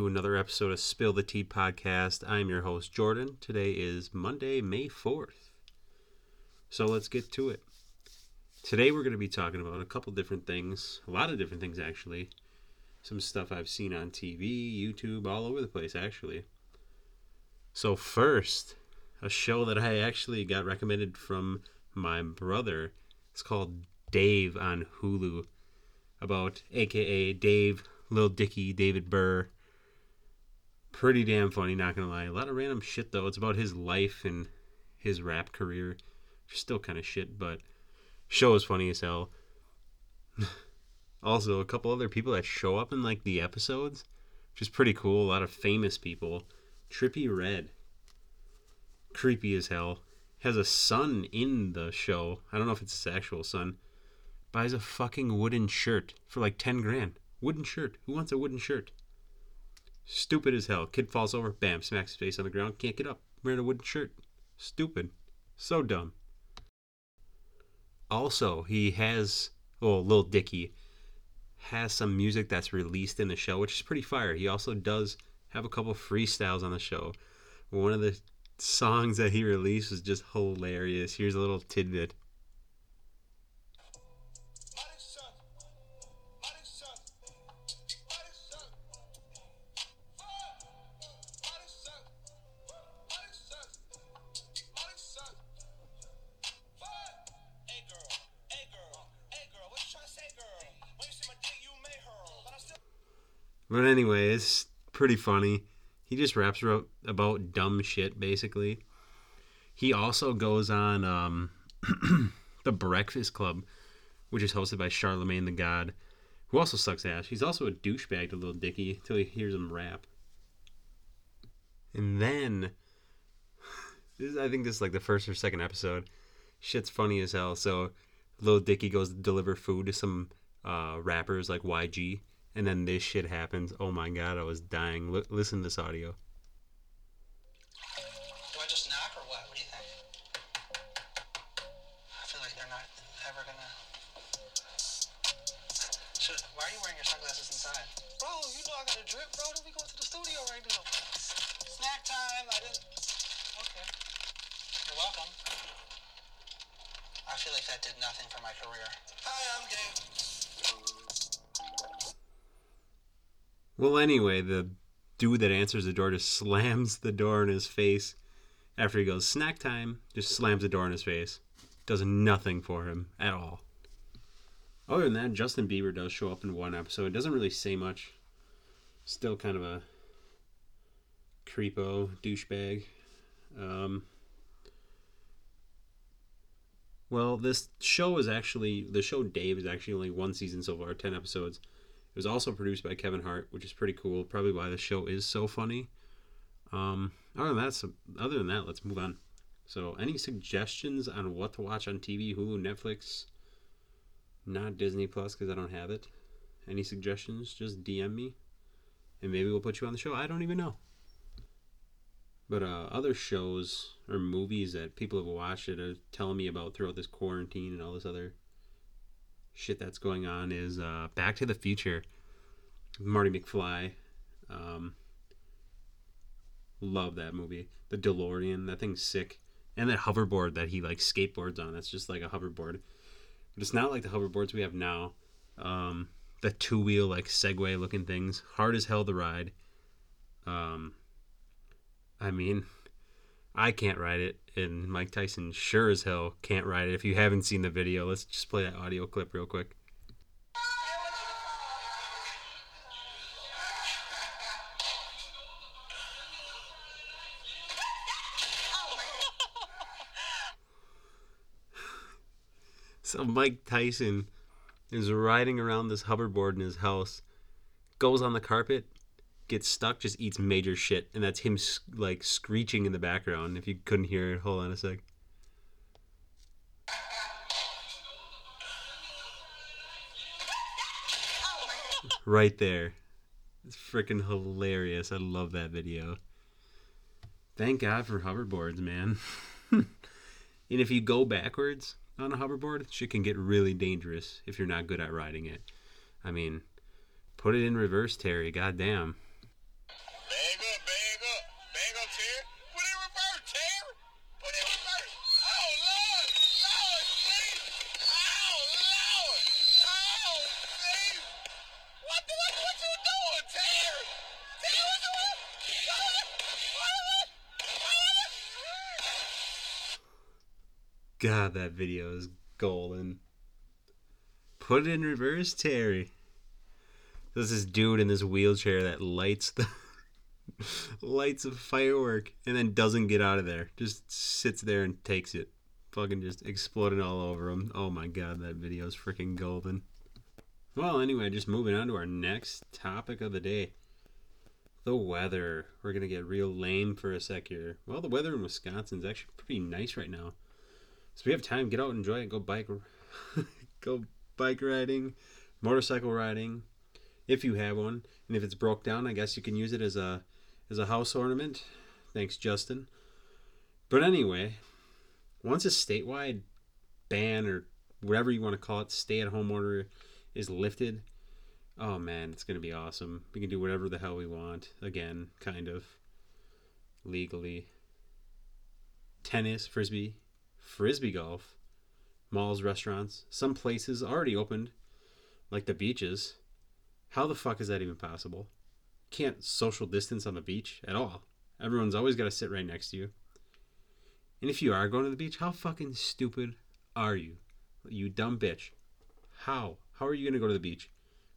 to another episode of Spill the Tea podcast. I'm your host Jordan. Today is Monday, May 4th. So let's get to it. Today we're going to be talking about a couple different things, a lot of different things actually. Some stuff I've seen on TV, YouTube, all over the place actually. So first, a show that I actually got recommended from my brother. It's called Dave on Hulu about AKA Dave, Lil Dicky, David Burd. Pretty damn funny, not gonna lie. A lot of random shit though. It's about his life and his rap career. Still kind of shit, but show is funny as hell. also, a couple other people that show up in like the episodes, which is pretty cool. A lot of famous people. Trippie Redd, creepy as hell. Has a son in the show. I don't know if it's his actual son buys a fucking wooden shirt for like 10 grand. Wooden shirt. Who wants a wooden shirt? Stupid as hell. Kid falls over, bam, smacks his face on the ground, can't get up. Wearing a wooden shirt. Stupid. So dumb. Also, he has, well, Lil Dicky has some music that's released in the show, which is pretty fire. He also does have a couple freestyles on the show. One of the songs that he released is just hilarious. Here's a little tidbit. But anyway, it's pretty funny. He just raps about, dumb shit, basically. He also goes on um, The Breakfast Club, which is hosted by Charlemagne the God, who also sucks ass. He's also a douchebag to Little Dicky until he hears him rap. And then, is, I think this is like the first or second episode. Shit's funny as hell. So, Little Dicky goes to deliver food to some uh, rappers like YG and then this shit happens. Oh my god, I was dying. L- listen to this audio. Do I just knock or what? What do you think? I feel like they're not ever gonna. Should, why are you wearing your sunglasses inside? Bro, you know I got a drip, bro. Then we go to the studio right now. Snack time. I didn't. Okay. You're welcome. I feel like that did nothing for my career. Hi, I'm Dave. Well, anyway, the dude that answers the door just slams the door in his face after he goes snack time. Just slams the door in his face. Does nothing for him at all. Other than that, Justin Bieber does show up in one episode. It doesn't really say much. Still kind of a creepo douchebag. Um, well, this show is actually the show Dave is actually only one season so far, ten episodes. It was also produced by Kevin Hart, which is pretty cool. Probably why the show is so funny. Um, other than that, other than that, let's move on. So, any suggestions on what to watch on TV, Hulu, Netflix? Not Disney Plus because I don't have it. Any suggestions? Just DM me, and maybe we'll put you on the show. I don't even know. But uh, other shows or movies that people have watched that are telling me about throughout this quarantine and all this other shit that's going on is uh, Back to the Future. Marty McFly. Um, love that movie. The DeLorean, that thing's sick. And that hoverboard that he like skateboards on. That's just like a hoverboard. But it's not like the hoverboards we have now. Um, the two wheel like Segway looking things. Hard as hell to ride. Um, I mean, I can't ride it, and Mike Tyson sure as hell can't ride it. If you haven't seen the video, let's just play that audio clip real quick. So Mike Tyson is riding around this hoverboard in his house, goes on the carpet, gets stuck, just eats major shit, and that's him like screeching in the background. If you couldn't hear it, hold on a sec. right there. It's freaking hilarious. I love that video. Thank God for hoverboards, man. and if you go backwards on a hoverboard, shit can get really dangerous if you're not good at riding it. I mean, put it in reverse, Terry. Goddamn. Bag up, bag up, bag up, Terry. Put it in reverse, Terry. Put it in reverse. Oh Lord, Lord, Jesus. Oh Lord, oh Jesus. What the what, what you doing, Terry? Terry, what you? What? God, that video is golden. Put it in reverse, Terry. There's this dude in this wheelchair that lights the lights a firework and then doesn't get out of there. Just sits there and takes it. Fucking just exploding all over him. Oh my god, that video is freaking golden. Well, anyway, just moving on to our next topic of the day. The weather. We're gonna get real lame for a sec here. Well, the weather in Wisconsin is actually pretty nice right now. So we have time, get out enjoy it. Go bike, go bike riding, motorcycle riding, if you have one. And if it's broke down, I guess you can use it as a as a house ornament. Thanks, Justin. But anyway, once a statewide ban or whatever you want to call it, stay at home order is lifted, oh man, it's gonna be awesome. We can do whatever the hell we want again, kind of legally. Tennis, frisbee, frisbee golf, malls, restaurants, some places already opened, like the beaches. How the fuck is that even possible? Can't social distance on the beach at all. Everyone's always got to sit right next to you. And if you are going to the beach, how fucking stupid are you? You dumb bitch. How? How are you going to go to the beach?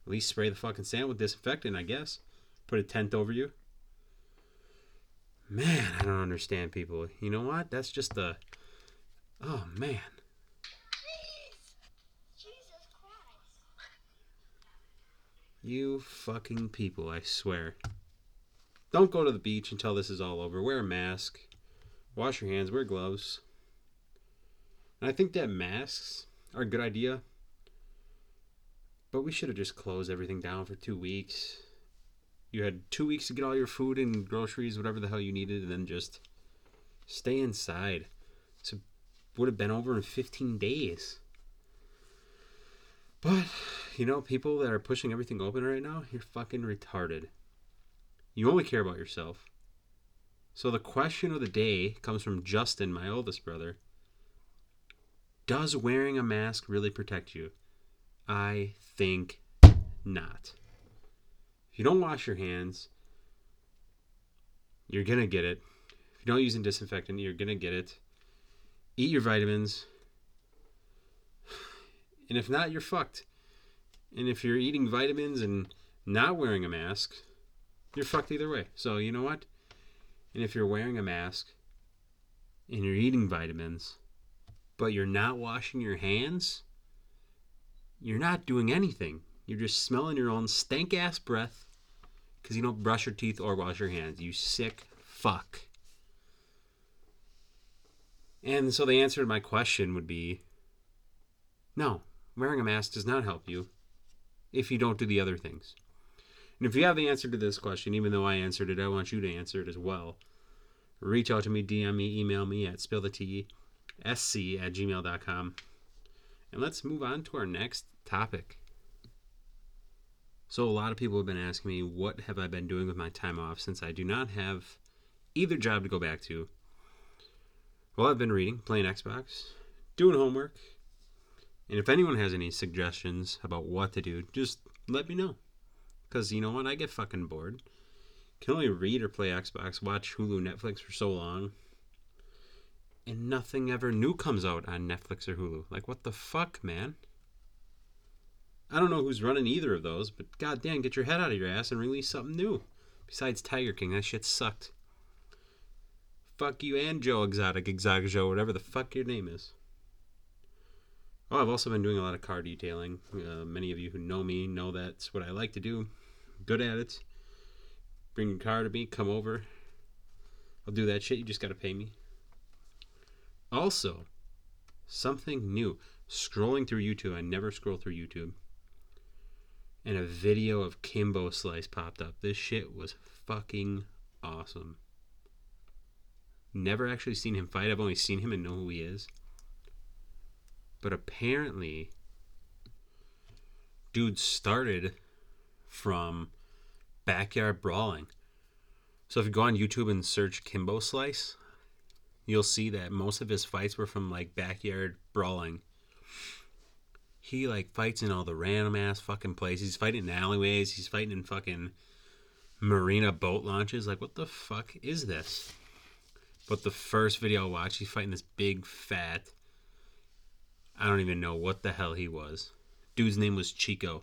At least spray the fucking sand with disinfectant, I guess. Put a tent over you. Man, I don't understand people. You know what? That's just the. Oh, man. Jesus Christ. You fucking people, I swear. Don't go to the beach until this is all over. Wear a mask. Wash your hands. Wear gloves. And I think that masks are a good idea. But we should have just closed everything down for two weeks. You had two weeks to get all your food and groceries, whatever the hell you needed, and then just stay inside. So would have been over in 15 days. But, you know, people that are pushing everything open right now, you're fucking retarded. You only care about yourself. So the question of the day comes from Justin, my oldest brother. Does wearing a mask really protect you? I think not. If you don't wash your hands, you're going to get it. If you don't use a disinfectant, you're going to get it. Eat your vitamins. And if not, you're fucked. And if you're eating vitamins and not wearing a mask, you're fucked either way. So, you know what? And if you're wearing a mask and you're eating vitamins, but you're not washing your hands, you're not doing anything. You're just smelling your own stank ass breath because you don't brush your teeth or wash your hands. You sick fuck. And so the answer to my question would be no, wearing a mask does not help you if you don't do the other things. And if you have the answer to this question, even though I answered it, I want you to answer it as well. Reach out to me, DM me, email me at spilltheteasc at gmail.com. And let's move on to our next topic. So, a lot of people have been asking me, what have I been doing with my time off since I do not have either job to go back to? Well, I've been reading, playing Xbox, doing homework, and if anyone has any suggestions about what to do, just let me know. Because you know what? I get fucking bored. Can only read or play Xbox, watch Hulu, Netflix for so long. And nothing ever new comes out on Netflix or Hulu. Like, what the fuck, man? I don't know who's running either of those, but goddamn, get your head out of your ass and release something new. Besides Tiger King, that shit sucked. Fuck you and Joe Exotic, Exotic Joe, whatever the fuck your name is. Oh, I've also been doing a lot of car detailing. Uh, many of you who know me know that's what I like to do. Good at it. Bring your car to me, come over. I'll do that shit. You just gotta pay me. Also, something new. Scrolling through YouTube. I never scroll through YouTube. and a video of Kimbo Slice popped up. This shit was fucking awesome. Never actually seen him fight. I've only seen him and know who he is. But apparently, dude started from backyard brawling. So if you go on YouTube and search Kimbo Slice, you'll see that most of his fights were from like backyard brawling. He like fights in all the random ass fucking places. He's fighting in alleyways. He's fighting in fucking marina boat launches. Like, what the fuck is this? But the first video I watched, he's fighting this big fat. I don't even know what the hell he was. Dude's name was Chico.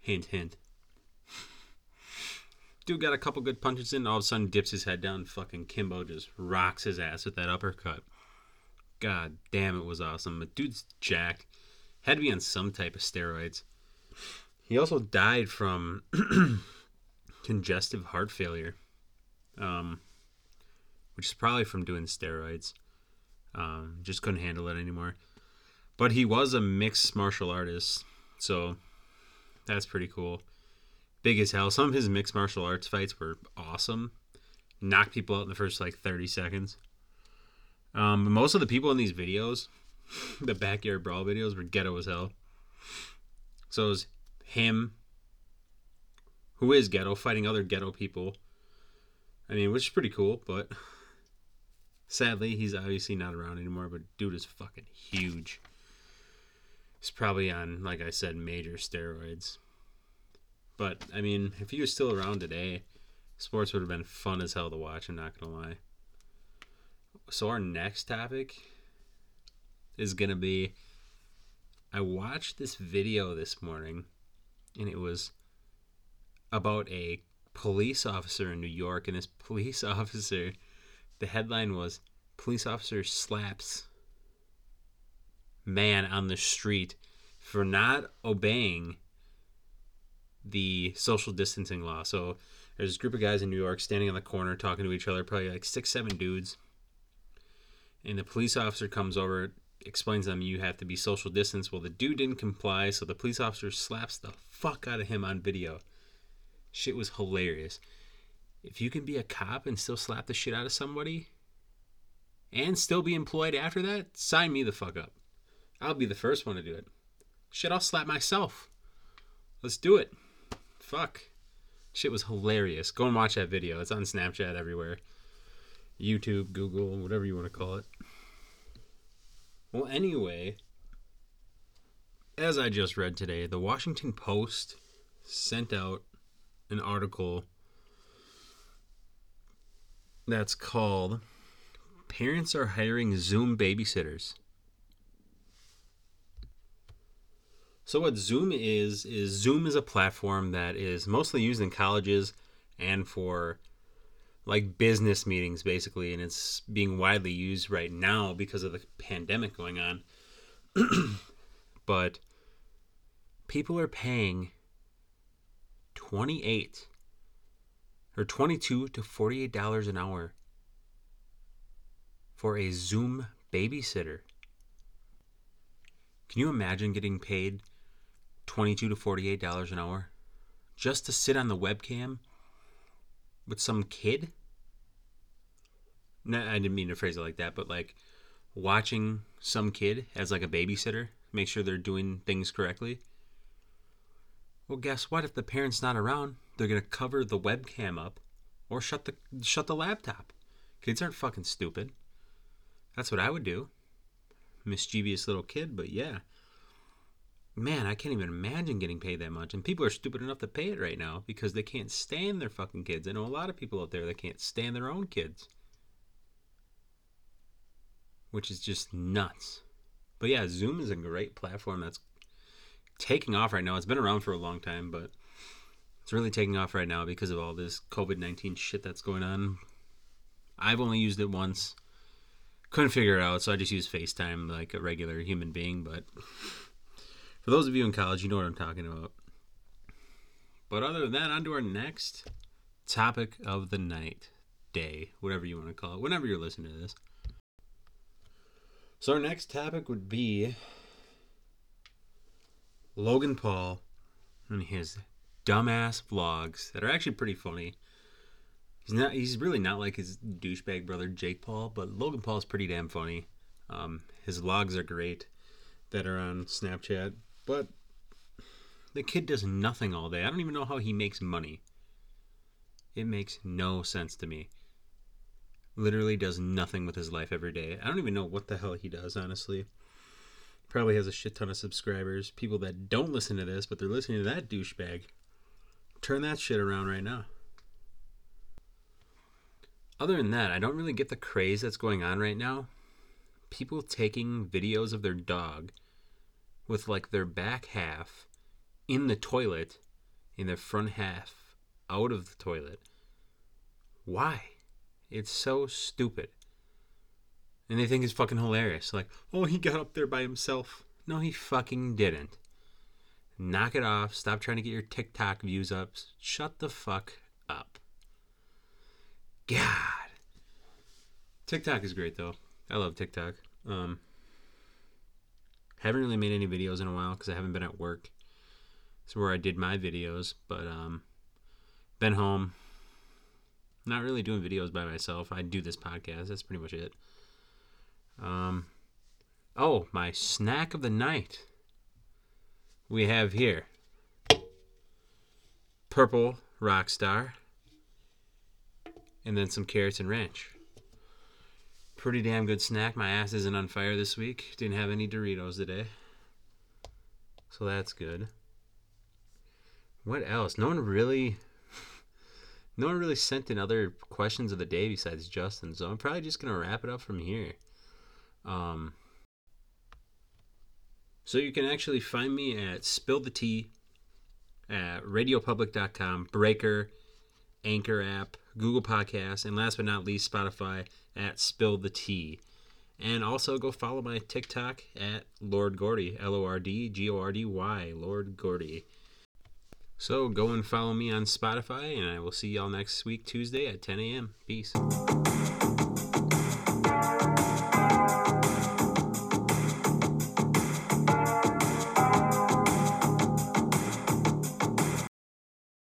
Hint, hint. Dude got a couple good punches in, all of a sudden dips his head down. Fucking Kimbo just rocks his ass with that uppercut. God damn, it was awesome. But dude's jacked. Had to be on some type of steroids. He also died from congestive heart failure, um, which is probably from doing steroids. Um, just couldn't handle it anymore. But he was a mixed martial artist, so that's pretty cool. Big as hell. Some of his mixed martial arts fights were awesome. Knocked people out in the first like 30 seconds. Um, but most of the people in these videos, the backyard brawl videos, were ghetto as hell. So it was him, who is ghetto, fighting other ghetto people. I mean, which is pretty cool, but sadly, he's obviously not around anymore. But dude is fucking huge. He's probably on, like I said, major steroids. But I mean, if he was still around today, sports would have been fun as hell to watch. I'm not gonna lie. So our next topic is gonna be. I watched this video this morning, and it was about a police officer in New York, and this police officer, the headline was "Police officer slaps man on the street for not obeying the social distancing law. So there's this group of guys in New York standing on the corner talking to each other, probably like six, seven dudes. And the police officer comes over, explains to them you have to be social distance. Well, the dude didn't comply, so the police officer slaps the fuck out of him on video. Shit was hilarious. If you can be a cop and still slap the shit out of somebody and still be employed after that, sign me the fuck up. I'll be the first one to do it. Shit, I'll slap myself. Let's do it. Fuck. Shit was hilarious. Go and watch that video. It's on Snapchat everywhere. YouTube, Google, whatever you want to call it. Well, anyway, as I just read today, the Washington Post sent out an article that's called Parents Are Hiring Zoom Babysitters. So what Zoom is is Zoom is a platform that is mostly used in colleges and for like business meetings basically and it's being widely used right now because of the pandemic going on. but people are paying 28 or 22 to 48 dollars an hour for a Zoom babysitter. Can you imagine getting paid 22 to 48 dollars an hour just to sit on the webcam with some kid? No i didn't mean to phrase it like that but like watching some kid as like a babysitter make sure they're doing things correctly. Well guess what? If the parent's not around they're to cover the webcam up or shut the shut the laptop. Kids aren't fucking stupid. That's what i would do. Mischievous little kid but yeah man, I can't even imagine getting paid that much. And people are stupid enough to pay it right now because they can't stand their fucking kids. I know a lot of people out there that can't stand their own kids, which is just nuts. But yeah, Zoom is a great platform that's taking off right now. It's been around for a long time, but it's really taking off right now because of all this COVID 19 shit that's going on. I've only used it once. Couldn't figure it out, so I just use FaceTime like a regular human being, but for those of you in college, you know what I'm talking about. But other than that, on to our next topic of the night, day, whatever you want to call it, whenever you're listening to this. So our next topic would be Logan Paul and his dumbass vlogs that are actually pretty funny. He's not. He's really not like his douchebag brother Jake Paul, but Logan Paul is pretty damn funny. Um, his vlogs are great that are on Snapchat, but the kid does nothing all day. I don't even know how he makes money. It makes no sense to me. Literally does nothing with his life every day. I don't even know what the hell he does, honestly. Probably has a shit ton of subscribers. People that don't listen to this, but they're listening to that douchebag. Turn that shit around right now. Other than that, I don't really get the craze that's going on right now. People taking videos of their dog with like their back half in the toilet and their front half out of the toilet. Why? It's so stupid. And they think it's fucking hilarious. Like, oh, he got up there by himself. No, he fucking didn't. Knock it off. Stop trying to get your TikTok views up. Shut the fuck up. God. TikTok is great though. I love TikTok. Um, haven't really made any videos in a while because I haven't been at work. It's where I did my videos, but um, been home. Not really doing videos by myself. I do this podcast. That's pretty much it. Um, oh, my snack of the night. We have here purple rock star, and then some carrots and ranch. Pretty damn good snack. My ass isn't on fire this week. Didn't have any Doritos today. So that's good. What else? No one really no one really sent in other questions of the day besides Justin, so I'm probably just gonna wrap it up from here. Um so you can actually find me at Spill the Tea at radiopublic.com, Breaker, Anchor app, Google Podcasts, and last but not least, Spotify at Spill the Tea. And also go follow my TikTok at Lord Gordy, L O R D G O R D Y, Lord Gordy. So go and follow me on Spotify, and I will see y'all next week, Tuesday at 10 a.m. Peace.